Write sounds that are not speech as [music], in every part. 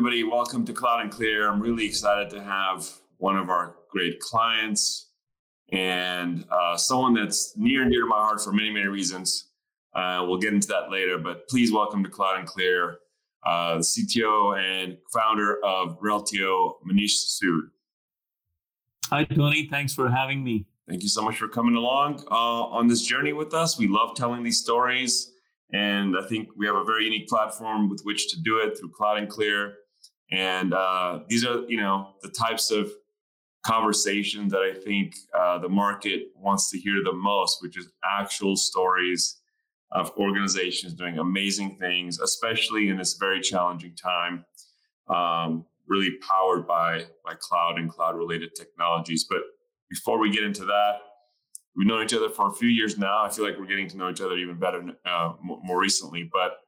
everybody. Welcome to Cloud and Clear. I'm really excited to have one of our great clients and uh, someone that's near and dear to my heart for many, many reasons. Uh, we'll get into that later, but please welcome to Cloud and Clear, uh, the CTO and founder of Reltio, Manish Sood. Hi, Tony. Thanks for having me. Thank you so much for coming along uh, on this journey with us. We love telling these stories. And I think we have a very unique platform with which to do it through Cloud and Clear. And uh, these are, you know, the types of conversations that I think uh, the market wants to hear the most, which is actual stories of organizations doing amazing things, especially in this very challenging time. Um, really powered by by cloud and cloud related technologies. But before we get into that, we've known each other for a few years now. I feel like we're getting to know each other even better uh, more recently. But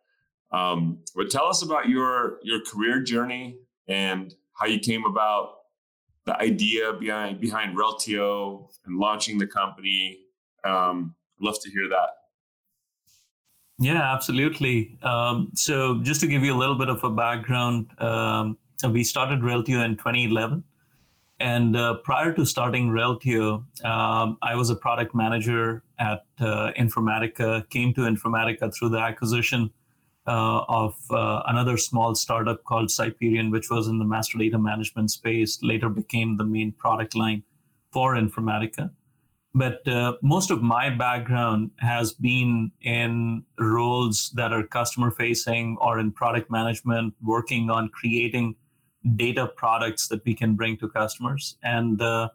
um, but tell us about your your career journey and how you came about the idea behind behind Reltio and launching the company. Um, love to hear that. Yeah, absolutely. Um, so just to give you a little bit of a background, um, we started Reltio in 2011. And uh, prior to starting Reltio, um, I was a product manager at uh, Informatica, came to Informatica through the acquisition uh, of uh, another small startup called Siperian, which was in the master data management space, later became the main product line for Informatica. But uh, most of my background has been in roles that are customer facing or in product management, working on creating data products that we can bring to customers. And uh,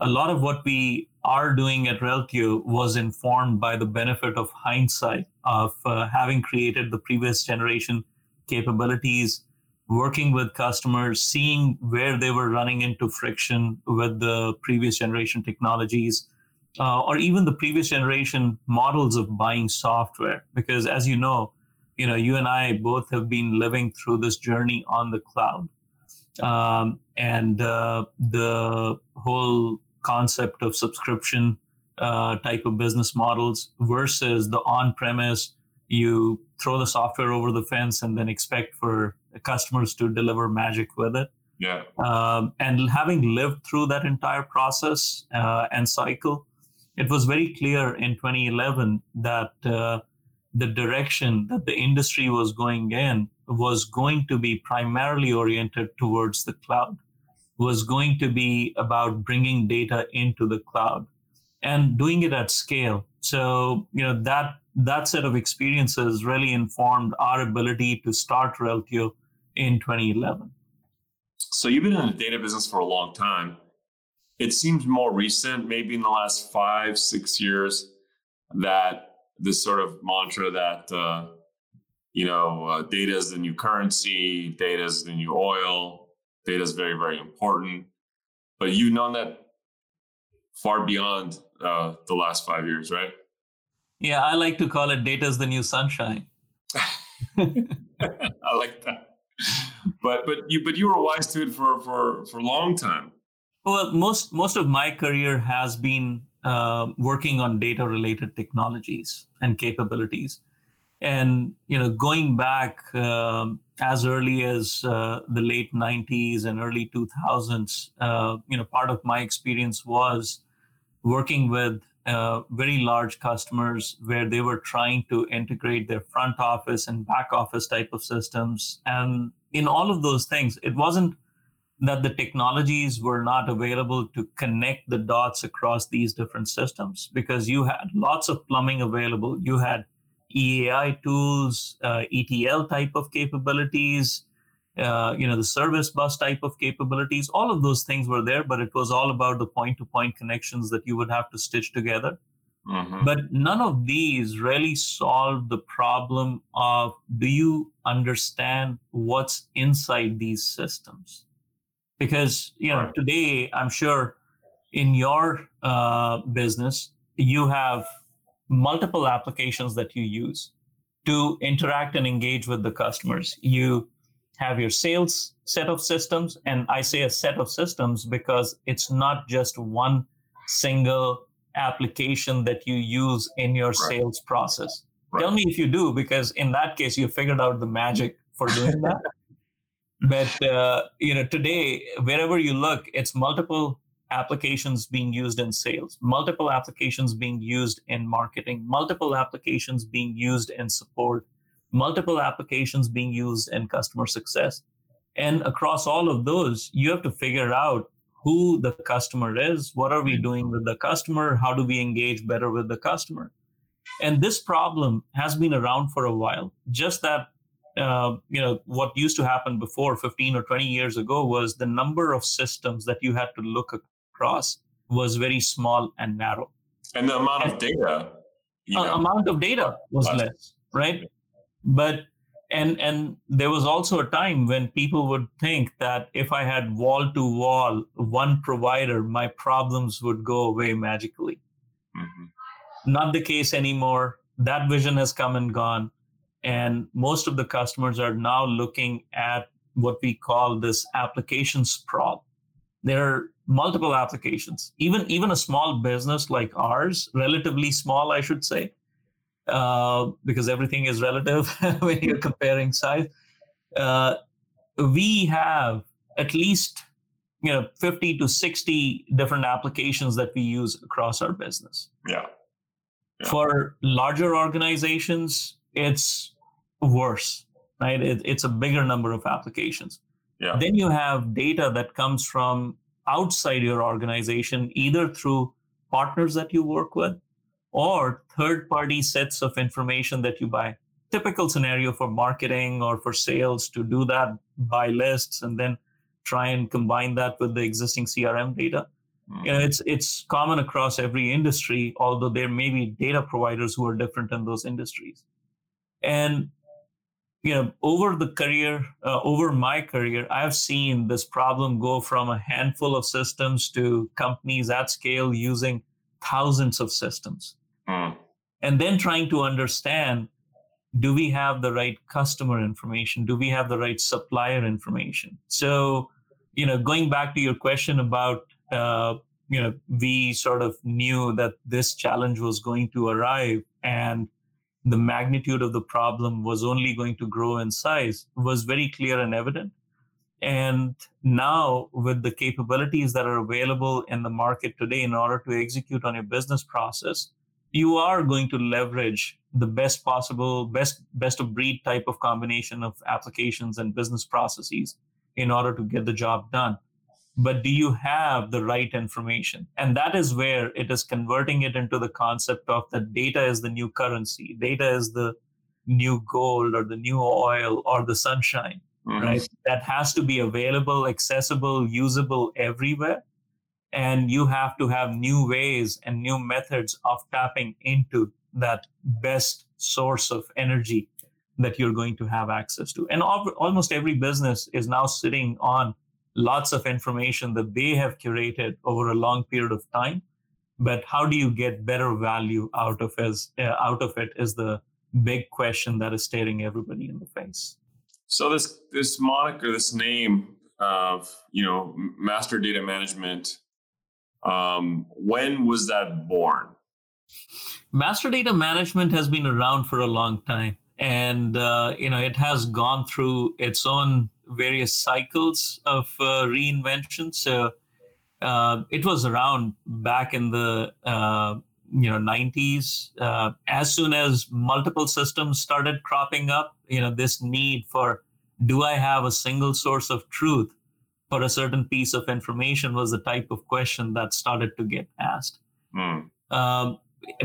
a lot of what we are doing at Reltio was informed by the benefit of hindsight of uh, having created the previous generation capabilities, working with customers, seeing where they were running into friction with the previous generation technologies, uh, or even the previous generation models of buying software. Because as you know, you know, you and I both have been living through this journey on the cloud um, and uh, the whole concept of subscription uh, type of business models versus the on-premise you throw the software over the fence and then expect for customers to deliver magic with it. Yeah. Um, and having lived through that entire process uh, and cycle it was very clear in 2011 that uh, the direction that the industry was going in was going to be primarily oriented towards the cloud, was going to be about bringing data into the cloud and doing it at scale. So, you know, that that set of experiences really informed our ability to start Reltio in 2011. So you've been in the data business for a long time. It seems more recent, maybe in the last five, six years, that this sort of mantra that uh, you know, uh, data is the new currency, data is the new oil, data is very, very important. But you've known that far beyond uh, the last five years, right? Yeah, I like to call it data is the new sunshine. [laughs] I like that. But but you but you were wise to it for for for a long time. Well, most most of my career has been uh, working on data related technologies and capabilities and you know going back um, as early as uh, the late 90s and early 2000s uh, you know part of my experience was working with uh, very large customers where they were trying to integrate their front office and back office type of systems. And in all of those things it wasn't that the technologies were not available to connect the dots across these different systems because you had lots of plumbing available. You had EAI tools, uh, ETL type of capabilities, uh, you know, the service bus type of capabilities. All of those things were there, but it was all about the point-to-point connections that you would have to stitch together. Mm-hmm. But none of these really solve the problem of do you understand what's inside these systems? Because you know, right. today I'm sure in your uh, business you have multiple applications that you use to interact and engage with the customers. You have your sales set of systems, and I say a set of systems because it's not just one single application that you use in your right. sales process. Right. Tell me if you do, because in that case, you figured out the magic for doing that. [laughs] but uh, you know today wherever you look it's multiple applications being used in sales multiple applications being used in marketing multiple applications being used in support multiple applications being used in customer success. And across all of those you have to figure out who the customer is what are we doing with the customer how do we engage better with the customer. And this problem has been around for a while. Just that uh, you know what used to happen before 15 or 20 years ago was the number of systems that you had to look across was very small and narrow. And the amount of data you know, amount of data was less, less right? But and and there was also a time when people would think that if i had wall to wall one provider my problems would go away magically. Mm-hmm. not the case anymore. That vision has come and gone. And most of the customers are now looking at what we call this application sprawl. There are multiple applications. Even even a small business like ours, relatively small, I should say, uh, because everything is relative [laughs] when you're comparing size. Uh, we have at least you know 50 to 60 different applications that we use across our business. Yeah. yeah. For larger organizations, it's worse, right? It, it's a bigger number of applications. Yeah. Then you have data that comes from outside your organization, either through partners that you work with or third party sets of information that you buy. Typical scenario for marketing or for sales to do that buy lists and then try and combine that with the existing CRM data. Mm-hmm. You know, it's it's common across every industry, although there may be data providers who are different in those industries. And you know over the career uh, over my career i've seen this problem go from a handful of systems to companies at scale using thousands of systems. Mm. and then trying to understand do we have the right customer information? Do we have the right supplier information? So you know going back to your question about uh, you know we sort of knew that this challenge was going to arrive and the magnitude of the problem was only going to grow in size was very clear and evident. And now, with the capabilities that are available in the market today, in order to execute on your business process, you are going to leverage the best possible, best best of breed type of combination of applications and business processes in order to get the job done but do you have the right information? And that is where it is converting it into the concept of that data is the new currency data is the new gold or the new oil or the sunshine mm-hmm. right? That has to be available accessible usable everywhere. And you have to have new ways and new methods of tapping into that best source of energy that you're going to have access to. And almost every business is now sitting on lots of information that they have curated over a long period of time. But how do you get better value out of as uh, out of it is the big question that is staring everybody in the face. So this this moniker this name of you know master data management um, when was that born? Master data management has been around for a long time. And uh, you know it has gone through its own various cycles of uh, reinvention. So uh, it was around back in the uh, you know 90s. Uh, as soon as multiple systems started cropping up, you know this need for do I have a single source of truth for a certain piece of information was the type of question that started to get asked. Mm. Um,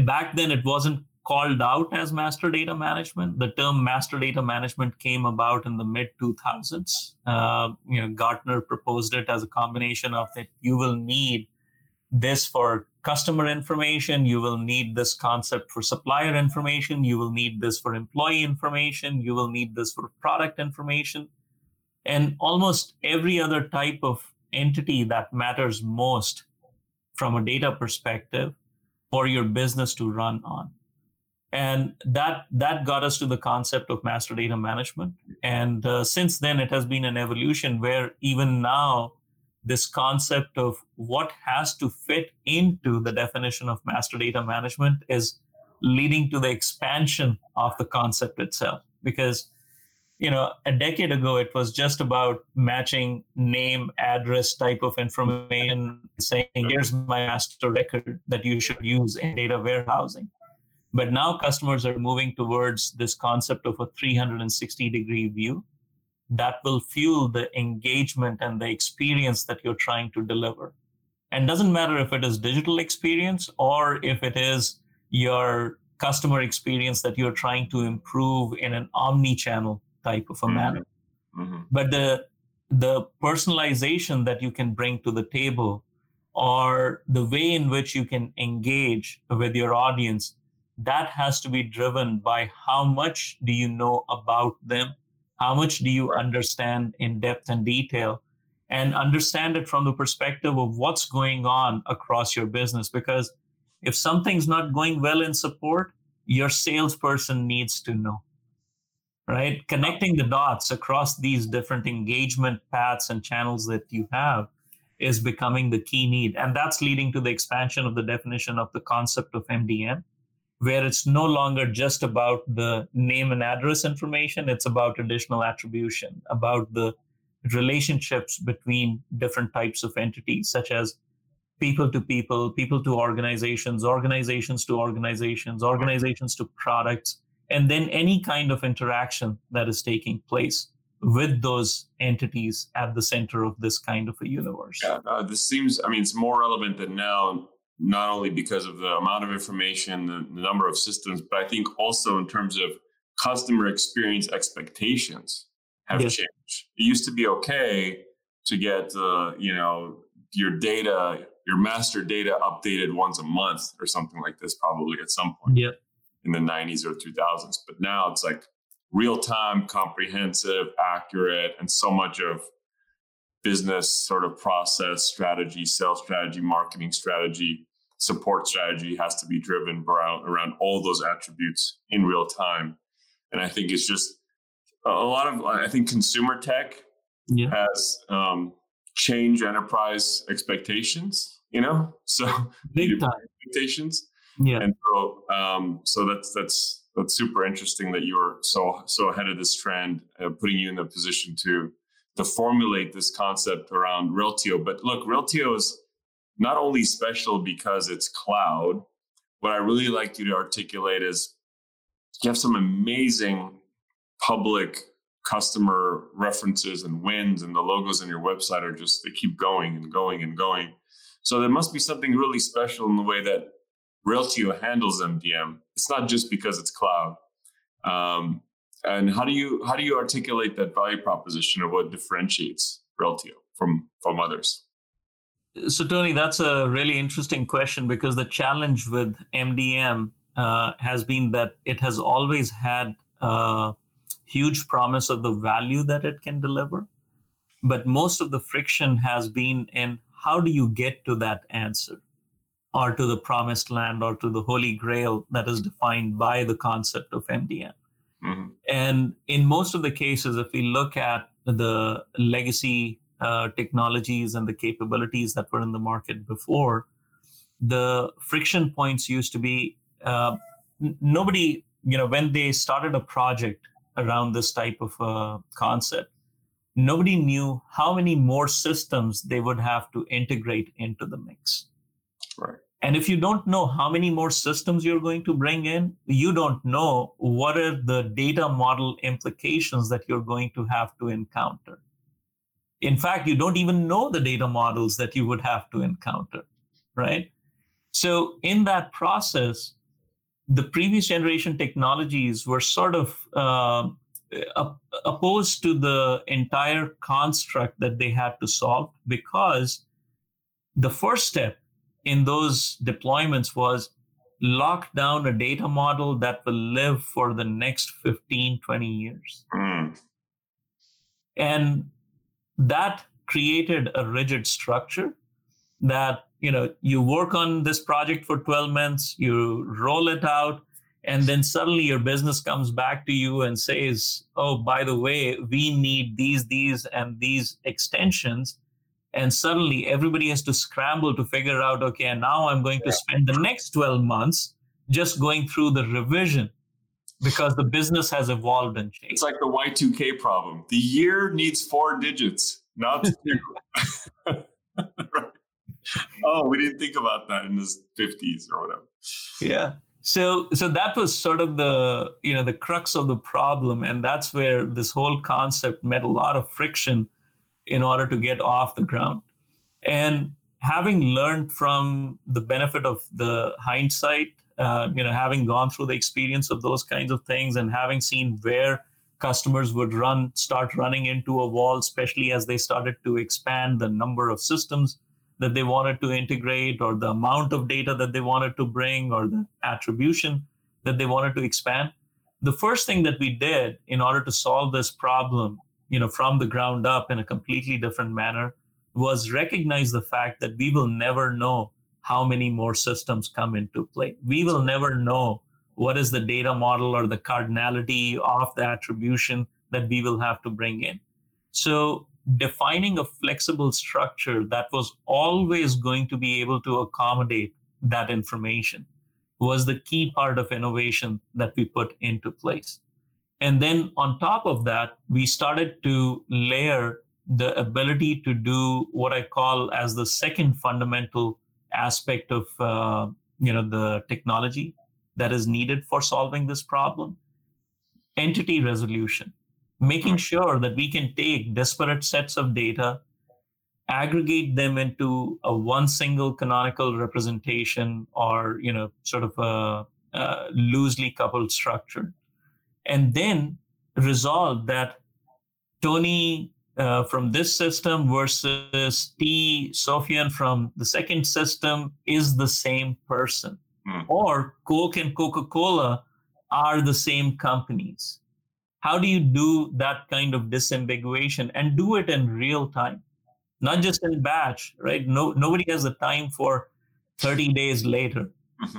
back then, it wasn't called out as master data management. The term master data management came about in the mid 2000s. Uh, you know, Gartner proposed it as a combination of that you will need this for customer information, you will need this concept for supplier information, you will need this for employee information, you will need this for product information, and almost every other type of entity that matters most from a data perspective for your business to run on and that that got us to the concept of master data management and uh, since then it has been an evolution where even now this concept of what has to fit into the definition of master data management is leading to the expansion of the concept itself because you know, a decade ago, it was just about matching name, address type of information, saying, here's my master record that you should use in data warehousing. But now customers are moving towards this concept of a 360 degree view that will fuel the engagement and the experience that you're trying to deliver. And doesn't matter if it is digital experience or if it is your customer experience that you're trying to improve in an omni-channel type of a mm-hmm. manner. Mm-hmm. But the the personalization that you can bring to the table or the way in which you can engage with your audience that has to be driven by how much do you know about them how much do you understand in depth and detail and understand it from the perspective of what's going on across your business because if something's not going well in support your salesperson needs to know right? Connecting the dots across these different engagement paths and channels that you have is becoming the key need. And that's leading to the expansion of the definition of the concept of MDM, where it's no longer just about the name and address information, it's about additional attribution, about the relationships between different types of entities, such as people to people, people to organizations, organizations to organizations, organizations to products and then any kind of interaction that is taking place with those entities at the center of this kind of a universe. Yeah, uh, this seems, I mean, it's more relevant than now, not only because of the amount of information, the, the number of systems, but I think also in terms of customer experience expectations have yes. changed. It used to be okay to get, uh, you know, your data, your master data updated once a month or something like this, probably at some point. Yep in the 90s or 2000s. But now it's like real time, comprehensive, accurate, and so much of business sort of process strategy, sales strategy, marketing strategy, support strategy has to be driven around, around all those attributes in real time. And I think it's just a lot of, I think consumer tech yeah. has um, changed enterprise expectations, you know? [laughs] So big time expectations yeah. And so, um, so that's that's that's super interesting that you're so so ahead of this trend, uh, putting you in the position to to formulate this concept around Reltio. But look, Reltio is not only special because it's cloud. What I really like you to articulate is you have some amazing public customer references and wins, and the logos on your website are just they keep going and going and going. So there must be something really special in the way that Reltio handles MDM. It's not just because it's cloud. Um, and how do you how do you articulate that value proposition of what differentiates Reltio from from others? So Tony, that's a really interesting question because the challenge with MDM uh, has been that it has always had a huge promise of the value that it can deliver, but most of the friction has been in how do you get to that answer or to the promised land or to the holy grail that is defined by the concept of MDM. Mm-hmm. And in most of the cases, if we look at the legacy uh, technologies and the capabilities that were in the market before, the friction points used to be uh, n- nobody, you know, when they started a project around this type of uh, concept, nobody knew how many more systems they would have to integrate into the mix. Right. And if you don't know how many more systems you're going to bring in, you don't know what are the data model implications that you're going to have to encounter. In fact, you don't even know the data models that you would have to encounter, right? So, in that process, the previous generation technologies were sort of uh, opposed to the entire construct that they had to solve because the first step in those deployments was lock down a data model that will live for the next 15 20 years mm. and that created a rigid structure that you know you work on this project for 12 months you roll it out and then suddenly your business comes back to you and says oh by the way we need these these and these extensions. And suddenly everybody has to scramble to figure out okay and now i'm going to spend the next 12 months just going through the revision because the business has evolved and changed. It's like the Y2K problem. The year needs four digits, not two. [laughs] [laughs] Oh, we didn't think about that in the 50s or whatever. Yeah. So so that was sort of the you know the crux of the problem and that's where this whole concept met a lot of friction in order to get off the ground. And having learned from the benefit of the hindsight uh, you know, having gone through the experience of those kinds of things and having seen where customers would run, start running into a wall, especially as they started to expand the number of systems that they wanted to integrate, or the amount of data that they wanted to bring, or the attribution that they wanted to expand. The first thing that we did in order to solve this problem, you know, from the ground up in a completely different manner, was recognize the fact that we will never know how many more systems come into play. We will never know what is the data model or the cardinality of the attribution that we will have to bring in. So, defining a flexible structure that was always going to be able to accommodate that information was the key part of innovation that we put into place. And then on top of that, we started to layer the ability to do what I call as the second fundamental aspect of uh, you know the technology that is needed for solving this problem? Entity resolution. Making sure that we can take disparate sets of data aggregate them into a one single canonical representation or you know sort of a, a loosely coupled structure and then resolve that tony uh, from this system versus T. Safoian from the second system is the same person. Mm. Or Coke and Coca Cola are the same companies. How do you do that kind of disambiguation and do it in real time? Not just in batch, right? No, nobody has the time for 30 days later.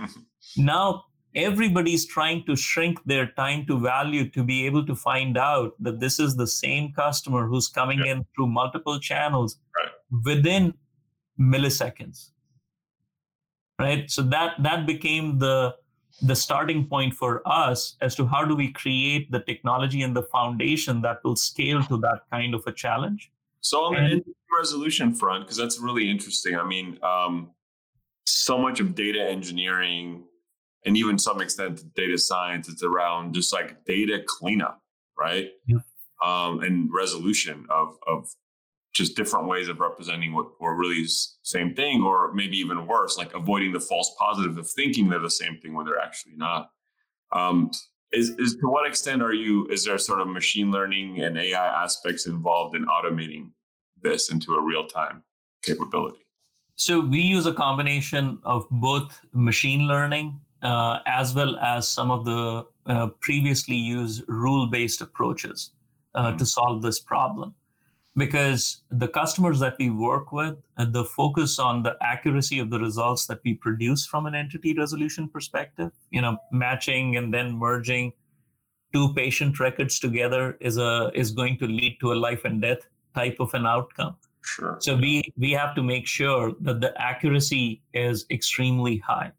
[laughs] now everybody's trying to shrink their time to value to be able to find out that this is the same customer who's coming yeah. in through multiple channels right. within milliseconds right so that that became the the starting point for us as to how do we create the technology and the foundation that will scale to that kind of a challenge so on and, the resolution front because that's really interesting i mean um, so much of data engineering and even some extent data science it's around just like data cleanup right? Yeah. um, and resolution of of just different ways of representing what or really the same thing or maybe even worse like avoiding the false positive of thinking they're the same thing when they're actually not. Um, is, is to what extent are you is there sort of machine learning and ai aspects involved in automating this into a real-time capability? So we use a combination of both machine learning uh, as well as some of the uh, previously used rule based approaches uh, mm-hmm. to solve this problem. Because the customers that we work with, uh, the focus on the accuracy of the results that we produce from an entity resolution perspective, you know, matching and then merging two patient records together is a is going to lead to a life and death type of an outcome. Sure. So we we have to make sure that the accuracy is extremely high.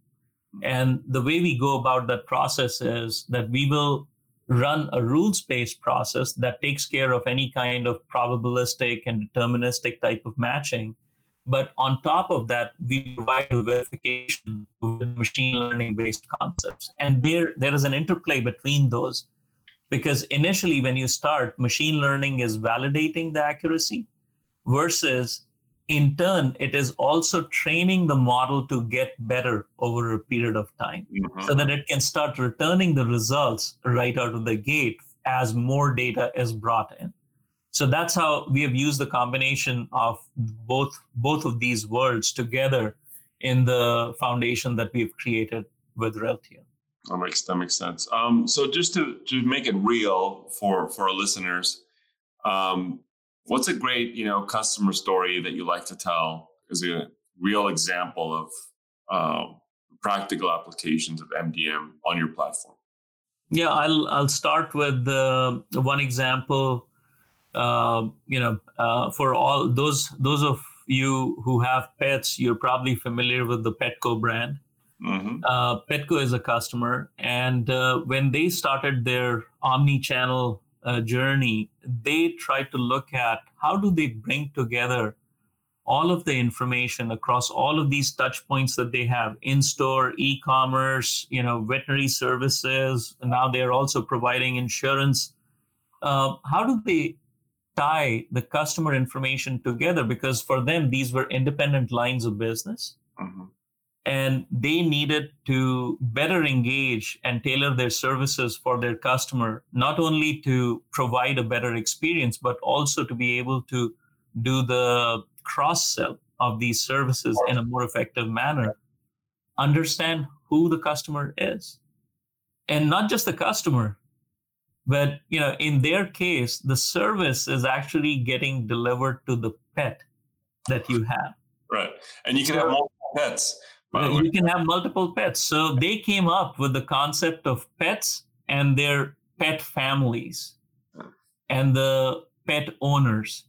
And the way we go about that process is that we will run a rules based process that takes care of any kind of probabilistic and deterministic type of matching. But on top of that, we provide verification with machine learning based concepts. And there, there is an interplay between those because initially, when you start, machine learning is validating the accuracy versus in turn, it is also training the model to get better over a period of time mm-hmm. so that it can start returning the results right out of the gate as more data is brought in. So that's how we have used the combination of both both of these worlds together in the foundation that we've created with Reltio. That makes that makes sense. Um, so just to to make it real for for our listeners, um, What's a great, you know, customer story that you like to tell as a real example of um, practical applications of MDM on your platform? Yeah, I'll I'll start with the one example. Uh, you know, uh, for all those those of you who have pets, you're probably familiar with the Petco brand. Mm-hmm. Uh, Petco is a customer, and uh, when they started their omni-channel uh, journey, they try to look at how do they bring together all of the information across all of these touch points that they have in-store, e-commerce, you know, veterinary services. Now they're also providing insurance. Uh, how do they tie the customer information together? Because for them, these were independent lines of business. Mm-hmm and they needed to better engage and tailor their services for their customer not only to provide a better experience but also to be able to do the cross sell of these services in a more effective manner. Understand who the customer is and not just the customer but you know in their case the service is actually getting delivered to the pet that you have. Right. And you can have multiple pets you can have multiple pets. So they came up with the concept of pets and their pet families and the pet owners.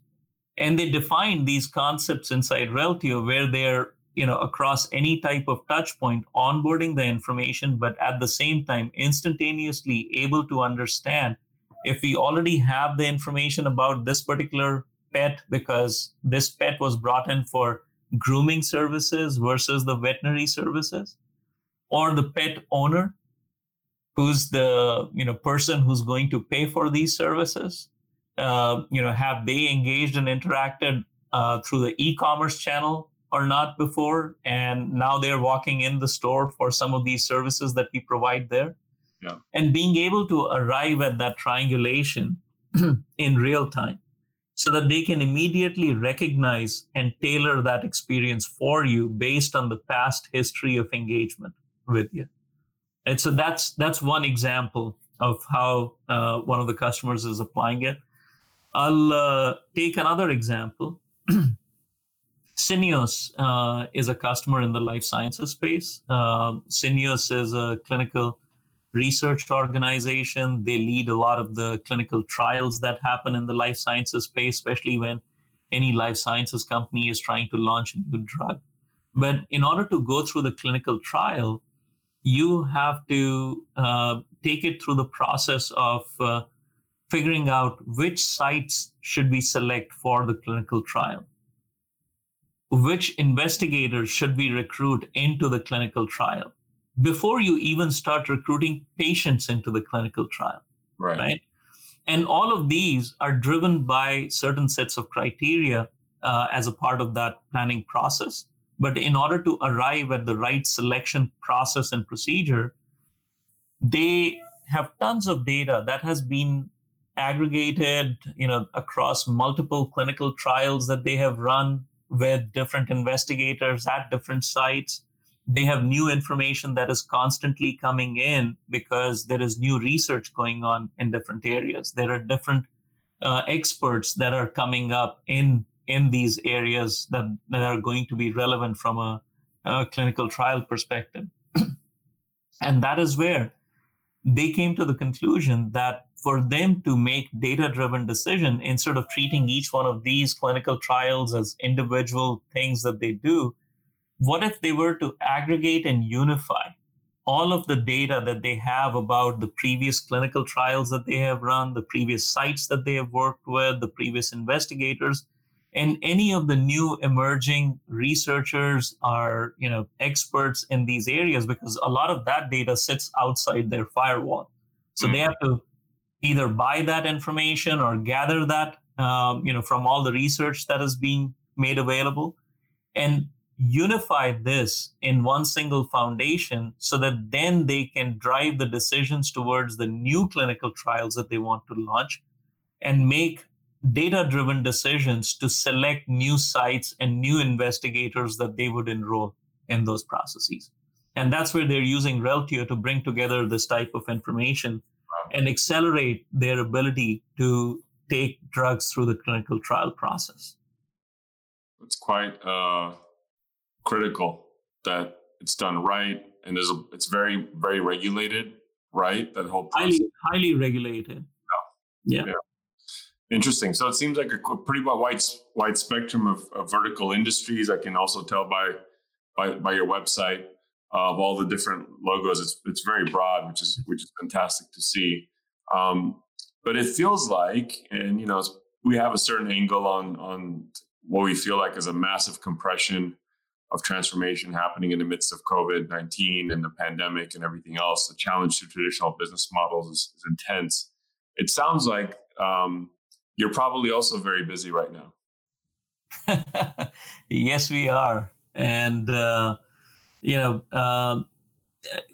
And they defined these concepts inside Reltio where they're, you know, across any type of touch point, onboarding the information, but at the same time, instantaneously able to understand if we already have the information about this particular pet because this pet was brought in for grooming services versus the veterinary services or the pet owner who's the you know person who's going to pay for these services uh, you know have they engaged and interacted uh, through the e-commerce channel or not before and now they're walking in the store for some of these services that we provide there yeah. and being able to arrive at that triangulation [clears throat] in real time so that they can immediately recognize and tailor that experience for you based on the past history of engagement with you. And so that's that's one example of how uh, one of the customers is applying it. I'll uh, take another example. [clears throat] Syneos uh, is a customer in the life sciences space. Uh, Syneos is a clinical research organization. They lead a lot of the clinical trials that happen in the life sciences space, especially when any life sciences company is trying to launch a new drug. But in order to go through the clinical trial, you have to uh, take it through the process of uh, figuring out which sites should we select for the clinical trial which investigators should we recruit into the clinical trial before you even start recruiting patients into the clinical trial. Right. right? And all of these are driven by certain sets of criteria uh, as a part of that planning process. But in order to arrive at the right selection process and procedure, they have tons of data that has been aggregated you know across multiple clinical trials that they have run with different investigators at different sites they have new information that is constantly coming in because there is new research going on in different areas. There are different uh, experts that are coming up in in these areas that, that are going to be relevant from a, a clinical trial perspective. [clears throat] And that is where they came to the conclusion that for them to make data driven decision instead of treating each one of these clinical trials as individual things that they do what if they were to aggregate and unify all of the data that they have about the previous clinical trials that they have run, the previous sites that they have worked with, the previous investigators, and any of the new emerging researchers are, you know, experts in these areas because a lot of that data sits outside their firewall. So mm-hmm. they have to either buy that information or gather that, um, you know, from all the research that is being made available. And unify this in one single foundation so that then they can drive the decisions towards the new clinical trials that they want to launch and make data driven decisions to select new sites and new investigators that they would enroll in those processes. And that's where they're using Reltio to bring together this type of information and accelerate their ability to take drugs through the clinical trial process. It's quite uh, critical that it's done right and there's a, it's very very regulated right that whole process. highly highly regulated yeah. yeah. yeah. Interesting. So it seems like a pretty wide wide spectrum of, of vertical industries. I can also tell by by, by your website. of all the different logos. It's it's very broad, which is which is fantastic to see. Um, but it feels like, and you know, we have a certain angle on on what we feel like is a massive compression of transformation happening in the midst of COVID nineteen and the pandemic and everything else. The challenge to traditional business models is, is intense. It sounds like um, you're probably also very busy right now. [laughs] yes, we are, and uh, you know uh,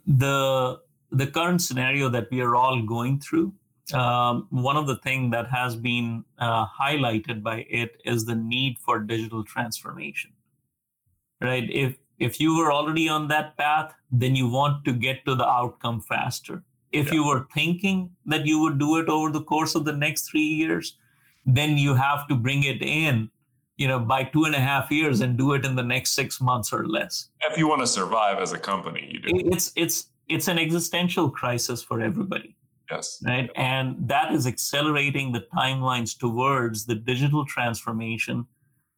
the the current scenario that we are all going through. Um, one of the things that has been uh, highlighted by it is the need for digital transformation. Right? If if you were already on that path, then you want to get to the outcome faster. If yeah. you were thinking that you would do it over the course of the next three years, then you have to bring it in you know by two and a half years and do it in the next six months or less if you want to survive as a company you do it's it's it's an existential crisis for everybody yes right and that is accelerating the timelines towards the digital transformation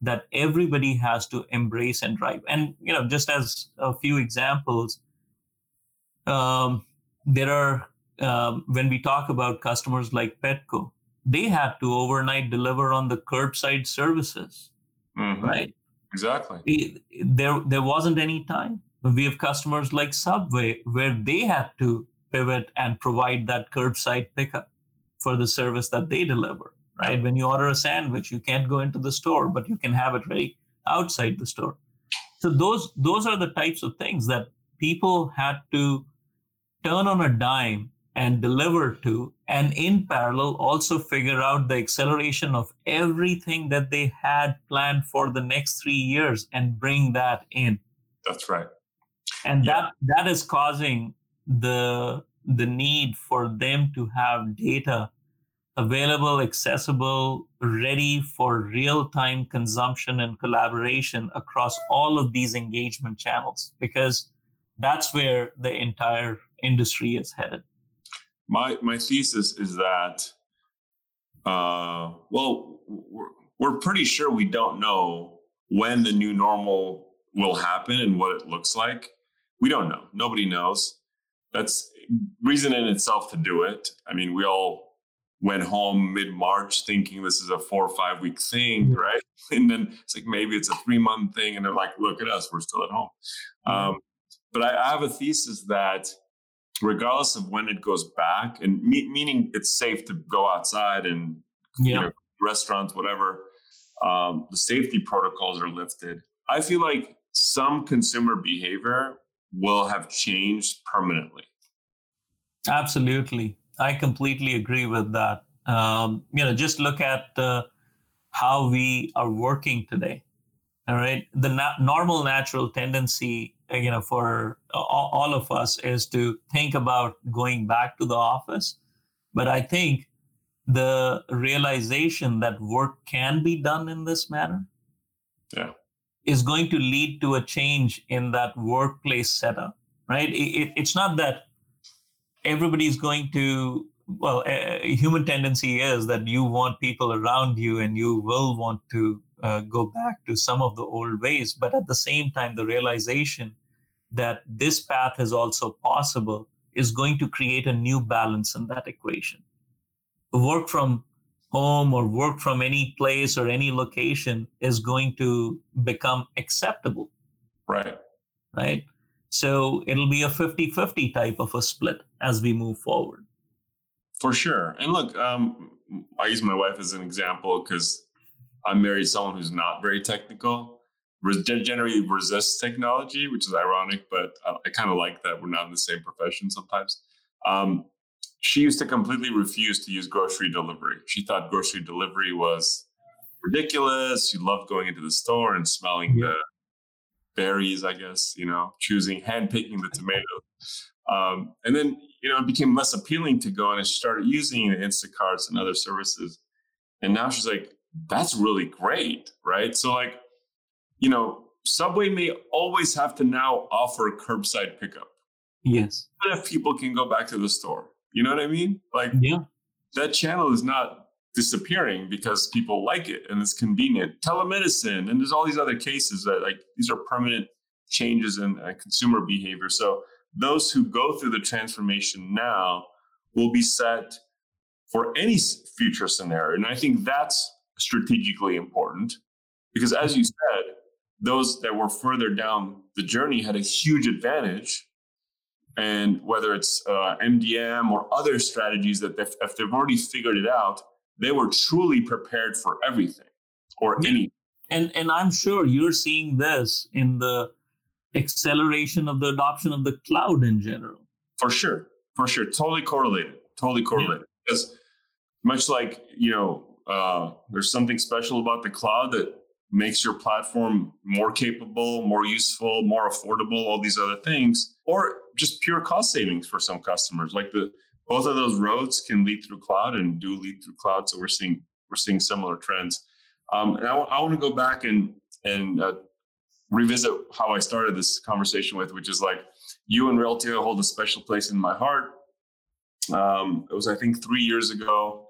that everybody has to embrace and drive and you know just as a few examples um, there are um, when we talk about customers like petco they had to overnight deliver on the curbside services, mm-hmm. right? Exactly. there, there wasn't any time. We have customers like Subway where they had to pivot and provide that curbside pickup for the service that they deliver, right? When you order a sandwich, you can't go into the store, but you can have it ready outside the store. So those those are the types of things that people had to turn on a dime and deliver to, and in parallel, also figure out the acceleration of everything that they had planned for the next three years and bring that in. That's right. And yeah. that that is causing the the need for them to have data available, accessible, ready for real time consumption and collaboration across all of these engagement channels, because that's where the entire industry is headed. My my thesis is that uh, well we're, we're pretty sure we don't know when the new normal will happen and what it looks like. We don't know. Nobody knows. That's reason in itself to do it. I mean we all went home mid-march thinking this is a four or five week thing mm-hmm. right [laughs] and then it's like maybe it's a three month thing and they're like look at us we're still at home mm-hmm. um, but I, I have a thesis that regardless of when it goes back, and me- meaning it's safe to go outside and yeah. you know, restaurants, whatever, um, the safety protocols are lifted. I feel like some consumer behavior will have changed permanently. Absolutely, I completely agree with that. Um, you know, just look at uh, how we are working today. All right, the na- normal natural tendency uh, you know for all of us is to think about going back to the office but i think the realization that work can be done in this manner yeah. is going to lead to a change in that workplace setup right it, it, it's not that everybody's going to well a, human tendency is that you want people around you and you will want to uh, go back to some of the old ways but at the same time the realization that this path is also possible is going to create a new balance in that equation. Work from home or work from any place or any location is going to become acceptable. Right. Right. So it'll be a 50 50 type of a split as we move forward. For sure. And look, um, I use my wife as an example because I'm married to someone who's not very technical generally resists technology, which is ironic, but I, I kind of like that we're not in the same profession sometimes. Um, she used to completely refuse to use grocery delivery. She thought grocery delivery was ridiculous. She loved going into the store and smelling yeah. the berries, I guess, you know, choosing, hand picking the tomatoes. Um, and then, you know, it became less appealing to go and she started using the Instacarts and other services. And now she's like, that's really great, right? So, like, you know, Subway may always have to now offer curbside pickup. Yes. But if people can go back to the store, you know what I mean? Like, yeah, that channel is not disappearing because people like it and it's convenient. Telemedicine, and there's all these other cases that like these are permanent changes in uh, consumer behavior. So those who go through the transformation now will be set for any future scenario. And I think that's strategically important because, as you said, those that were further down the journey had a huge advantage. And whether it's uh, MDM or other strategies that they've, if they've already figured it out, they were truly prepared for everything or yeah. anything. And and I'm sure you're seeing this in the acceleration of the adoption of the cloud in general. For sure, for sure, totally correlated, totally correlated. Yeah. Because much like you know, uh, there's something special about the cloud that makes your platform more capable, more useful, more affordable, all these other things, or just pure cost savings for some customers. Like the both of those roads can lead through cloud and do lead through cloud. So we're seeing we're seeing similar trends. Um, and I, I want to go back and and uh, revisit how I started this conversation with, which is like you and Reltio hold a special place in my heart. Um, it was I think three years ago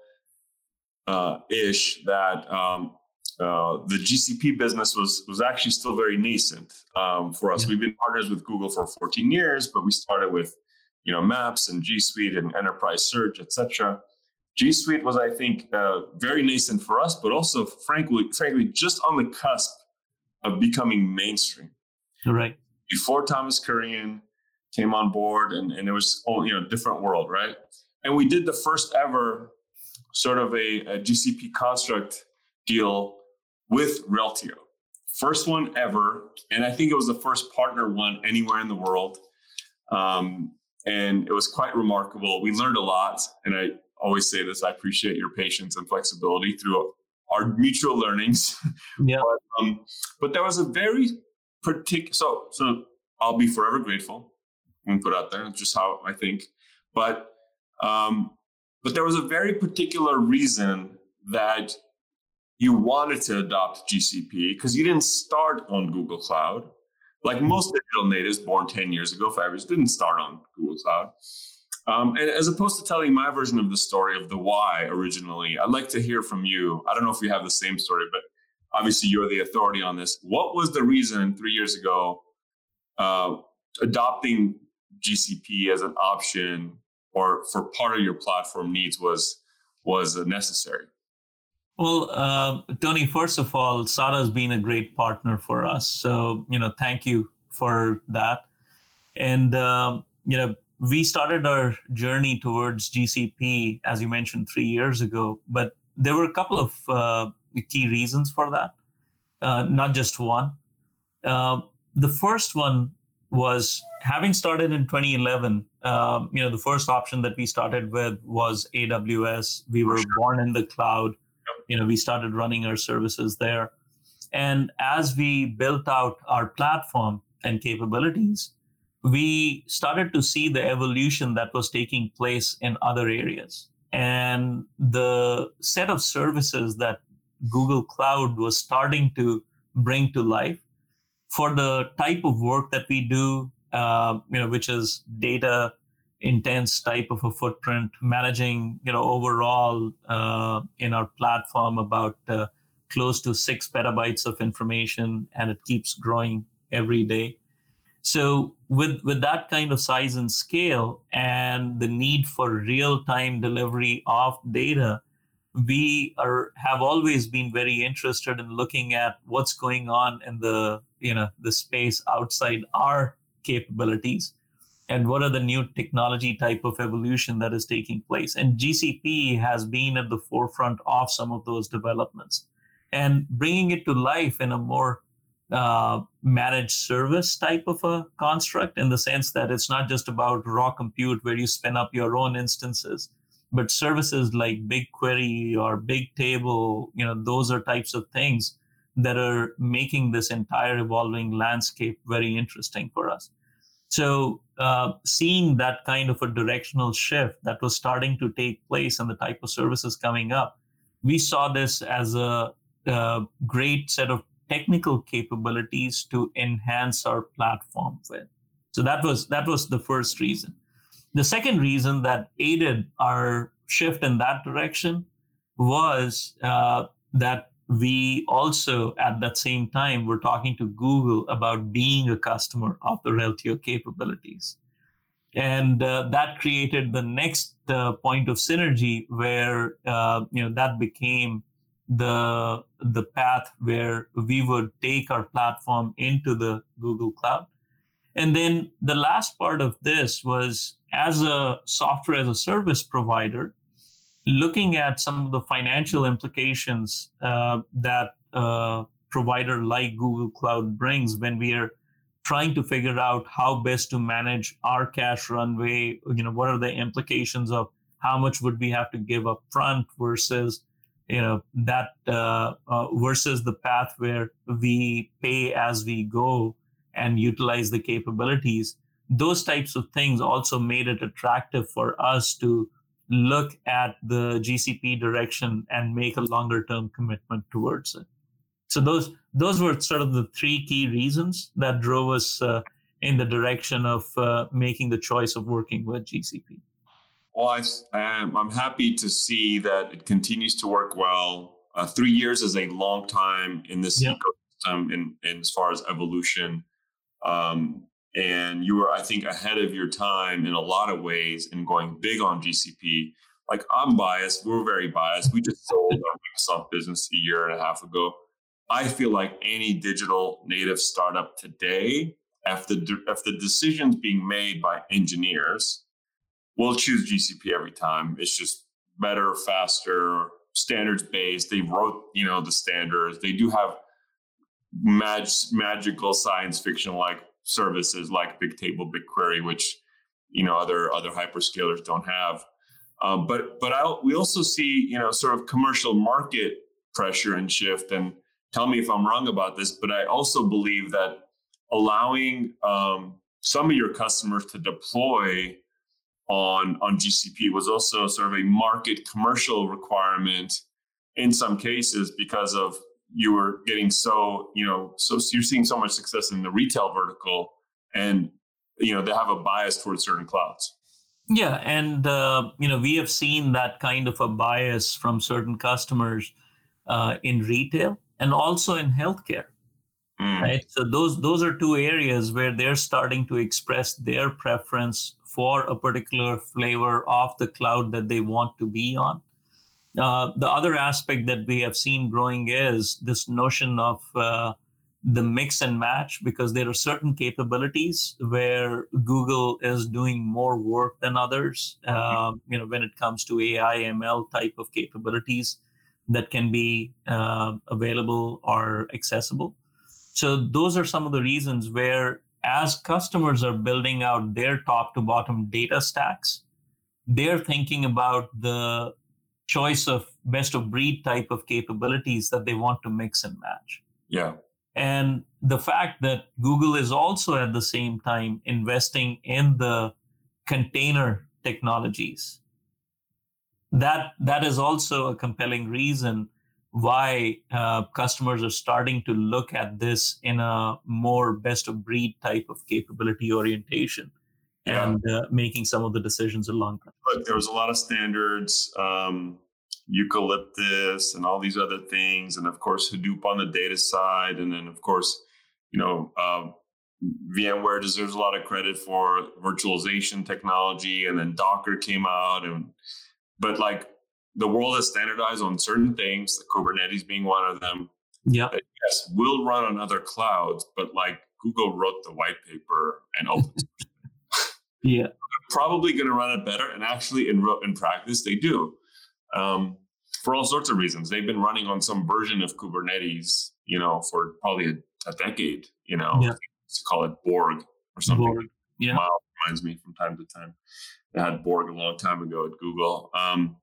uh, ish that um, uh, the GCP business was was actually still very nascent um, for us. Yeah. We've been partners with Google for 14 years, but we started with you know Maps and G Suite and Enterprise Search, etc. G Suite was, I think, uh, very nascent for us, but also, frankly, frankly, just on the cusp of becoming mainstream. Right. Before Thomas Kurian came on board, and, and it was all, you know different world, right? And we did the first ever sort of a, a GCP construct deal with Reltio. First one ever. And I think it was the first partner one anywhere in the world. Um, and it was quite remarkable. We learned a lot. And I always say this I appreciate your patience and flexibility through our mutual learnings. [laughs] Yeah. but, um, but there was a very particular, so, so I'll be forever grateful and put out there. just how I think. But, um, but there was a very particular reason that you wanted to adopt GCP because you didn't start on Google Cloud. Like most digital natives born 10 years ago, five didn't start on Google Cloud. Um, and as opposed to telling my version of the story of the why originally, I'd like to hear from you. I don't know if you have the same story, but obviously you're the authority on this. What was the reason three years ago uh, adopting GCP as an option or for part of your platform needs was was necessary? Well, uh, Tony, first of all, SADA has been a great partner for us. So, you know, thank you for that. And, um, you know, we started our journey towards GCP, as you mentioned, three years ago, but there were a couple of uh, key reasons for that, uh, not just one. Uh, the first one was having started in 2011 um, you know the first option that we started with was aws we were born in the cloud you know we started running our services there. And as we built out our platform and capabilities we started to see the evolution that was taking place in other areas. And the set of services that google cloud was starting to bring to life for the type of work that we do uh, you know which is data intense type of a footprint, managing you know overall uh, in our platform about uh, close to six petabytes of information, and it keeps growing every day. So with with that kind of size and scale, and the need for real time delivery of data, we are have always been very interested in looking at what's going on in the you know the space outside our capabilities and what are the new technology type of evolution that is taking place? And gcp has been at the forefront of some of those developments. And bringing it to life in a more uh, managed service type of a construct in the sense that it's not just about raw compute where you spin up your own instances but services like bigquery or bigtable you know those are types of things that are making this entire evolving landscape very interesting for us so, uh, seeing that kind of a directional shift that was starting to take place and the type of services coming up, we saw this as a, a great set of technical capabilities to enhance our platform with. So that was that was the first reason. The second reason that aided our shift in that direction was uh, that we also at that same time were talking to Google about being a customer of the Reltio capabilities. And uh, that created the next uh, point of synergy where uh, you know that became the the path where we would take our platform into the Google Cloud. And then the last part of this was as a software as a service provider, looking at some of the financial implications uh, that a provider like Google Cloud brings when we are trying to figure out how best to manage our cash runway. You know, what are the implications of how much would we have to give up front versus you know that uh, uh, versus the path where we pay as we go and utilize the capabilities those types of things also made it attractive for us to look at the GCP direction and make a longer term commitment towards it. So those those were sort of the three key reasons that drove us uh, in the direction of uh, making the choice of working with GCP. Well, I, am, I'm happy to see that it continues to work well. Uh, three years is a long time in this yeah. ecosystem, in, in as far as evolution. Um, and you were, I think, ahead of your time in a lot of ways in going big on GCP. Like I'm biased, we're very biased. We just sold our Microsoft business a year and a half ago. I feel like any digital native startup today, if the if the decisions being made by engineers, will choose GCP every time. It's just better, faster, standards based. They wrote, you know, the standards. They do have mag- magical science fiction like services like Bigtable, BigQuery, which you know other other hyperscalers don't have. Um, but but I, we also see you know sort of commercial market pressure and shift. And tell me if I'm wrong about this, but I also believe that allowing um, some of your customers to deploy on on GCP was also sort of a market commercial requirement in some cases because of you were getting so you know so you're seeing so much success in the retail vertical and you know they have a bias towards certain clouds. Yeah and uh, you know we have seen that kind of a bias from certain customers uh, in retail and also in healthcare mm. right? So those those are two areas where they're starting to express their preference for a particular flavor of the cloud that they want to be on uh, the other aspect that we have seen growing is this notion of uh, the mix and match because there are certain capabilities where Google is doing more work than others. Uh, you know, when it comes to AI, ML type of capabilities that can be uh, available or accessible. So those are some of the reasons where, as customers are building out their top to bottom data stacks, they're thinking about the choice of best of breed type of capabilities that they want to mix and match. Yeah. And the fact that Google is also at the same time investing in the container technologies, that that is also a compelling reason why uh, customers are starting to look at this in a more best of breed type of capability orientation yeah. and uh, making some of the decisions along. Look, there was a lot of standards, um, eucalyptus, and all these other things, and of course Hadoop on the data side, and then of course, you know, uh, VMware deserves a lot of credit for virtualization technology, and then Docker came out, and but like the world has standardized on certain things, Kubernetes being one of them. Yeah. Yes, will run on other clouds, but like Google wrote the white paper and open yeah. They're probably going to run it better. And actually, in, in practice, they do. Um, for all sorts of reasons. They've been running on some version of Kubernetes, you know, for probably a, a decade, you know, yeah. to call it Borg or something. Borg. Yeah. Reminds me from time to time. They had Borg a long time ago at Google. Um,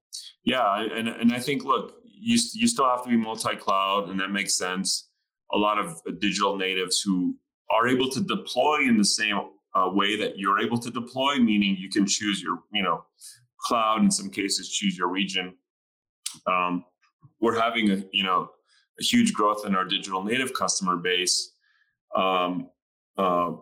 yeah, and and I think look, you you still have to be multi-cloud, and that makes sense. A lot of digital natives who are able to deploy in the same uh, way that you're able to deploy, meaning you can choose your, you know, cloud in some cases, choose your region. Um, we're having a, you know, a huge growth in our digital native customer base um, uh,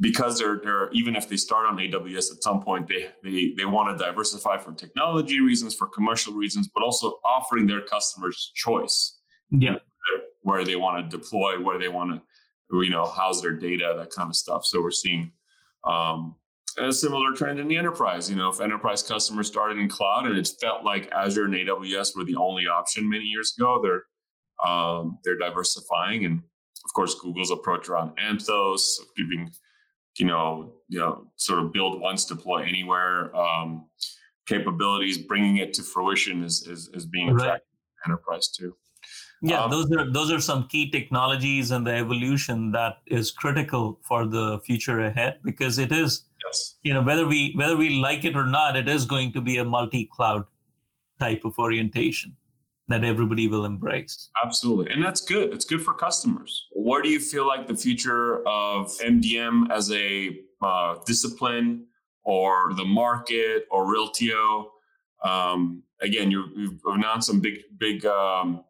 because they're, they're even if they start on AWS at some point, they they they want to diversify for technology reasons, for commercial reasons, but also offering their customers choice Yeah. Where they want to deploy, where they want to, you know, house their data, that kind of stuff. So we're seeing um, a similar trend in the enterprise. You know, if enterprise customers started in cloud and it felt like Azure and AWS were the only option many years ago, they're um, they're diversifying, and of course, Google's approach around Anthos, giving you know, you know, sort of build once, deploy anywhere um, capabilities, bringing it to fruition is is, is being right. enterprise too. Yeah, um, those are those are some key technologies and the evolution that is critical for the future ahead because it is, yes. you know, whether we whether we like it or not, it is going to be a multi-cloud type of orientation that everybody will embrace. Absolutely. And that's good. It's good for customers. Where do you feel like the future of MDM as a uh, discipline or the market or Reltio? Um, again, you, have announced some big, big um,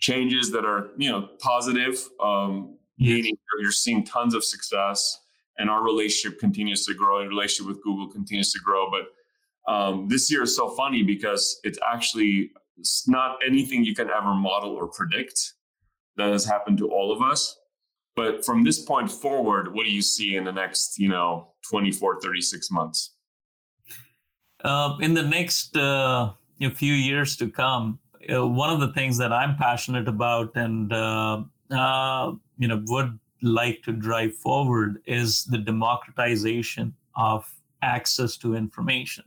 changes that are, you know, positive, um, yes. meaning you're seeing tons of success and our relationship continues to grow and relationship with Google continues to grow. But um, this year is so funny because it's actually it's not anything you can ever model or predict that has happened to all of us. But from this point forward, what do you see in the next, you know, 24, 36 months? Uh, in the next uh, few years to come, uh, one of the things that I'm passionate about and, uh, uh, you know, would like to drive forward is the democratization of access to information.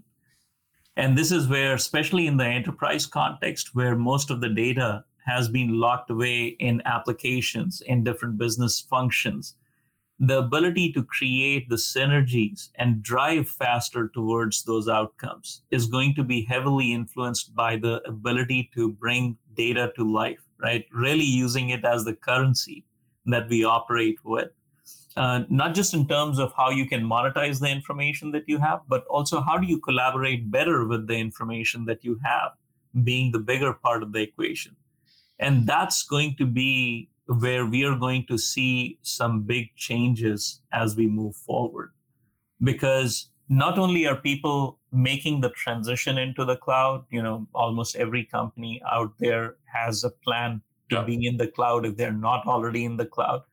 And this is where, especially in the enterprise context, where most of the data has been locked away in applications in different business functions, the ability to create the synergies and drive faster towards those outcomes is going to be heavily influenced by the ability to bring data to life, right? Really using it as the currency that we operate with uh, not just in terms of how you can monetize the information that you have, but also how do you collaborate better with the information that you have, being the bigger part of the equation. And that's going to be where we are going to see some big changes as we move forward. Because not only are people making the transition into the cloud, you know, almost every company out there has a plan to yeah. be in the cloud if they're not already in the cloud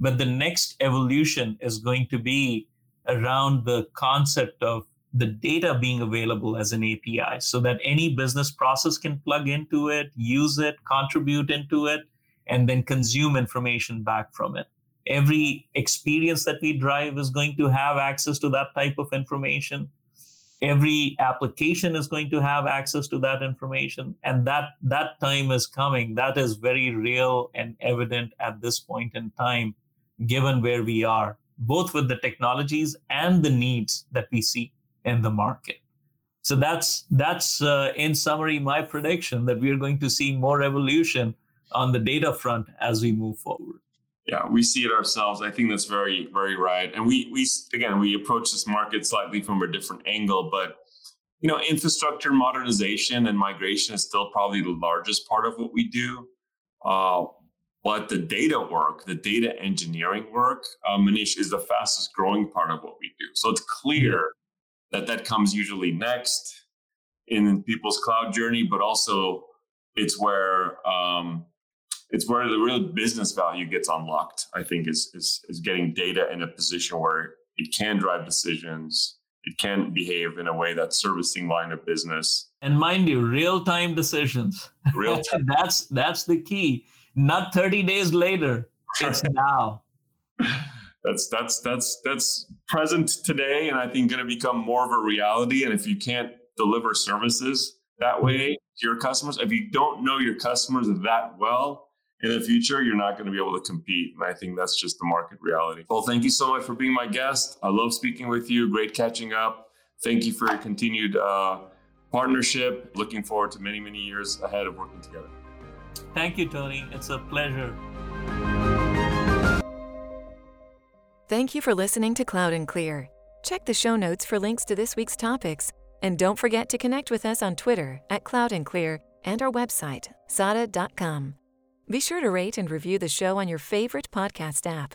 but the next evolution is going to be around the concept of the data being available as an API so that any business process can plug into it, use it, contribute into it, and then consume information back from it. Every experience that we drive is going to have access to that type of information. Every application is going to have access to that information. And that, that time is coming. That is very real and evident at this point in time given where we are, both with the technologies and the needs that we see in the market. So that's that's uh, in summary my prediction that we are going to see more evolution on the data front as we move forward. Yeah, we see it ourselves. I think that's very very right. And we we again we approach this market slightly from a different angle, but you know, infrastructure modernization and migration is still probably the largest part of what we do. Uh, but the data work, the data engineering work, uh, Manish, is the fastest growing part of what we do. So it's clear that that comes usually next in people's cloud journey, but also it's where um, it's where the real business value gets unlocked. I think is is is getting data in a position where it can drive decisions. It can behave in a way that's servicing line of business. And mind you, real time decisions. Real [laughs] time. that's that's the key not 30 days later. It's [laughs] now. That's that's that's that's present today, and I think going to become more of a reality. And if you can't deliver services that mm-hmm. way to your customers, if you don't know your customers that well in the future, you're not going to be able to compete. And I think that's just the market reality. Well, thank you so much for being my guest. I love speaking with you. Great catching up. Thank you for your continued uh, partnership. Looking forward to many, many years ahead of working together. Thank you, Tony. It's a pleasure. Thank you for listening to Cloud N Clear. Check the show notes for links to this week's topics. And don't forget to connect with us on Twitter at Cloud N Clear and our website, sada.com. Be sure to rate and review the show on your favorite podcast app.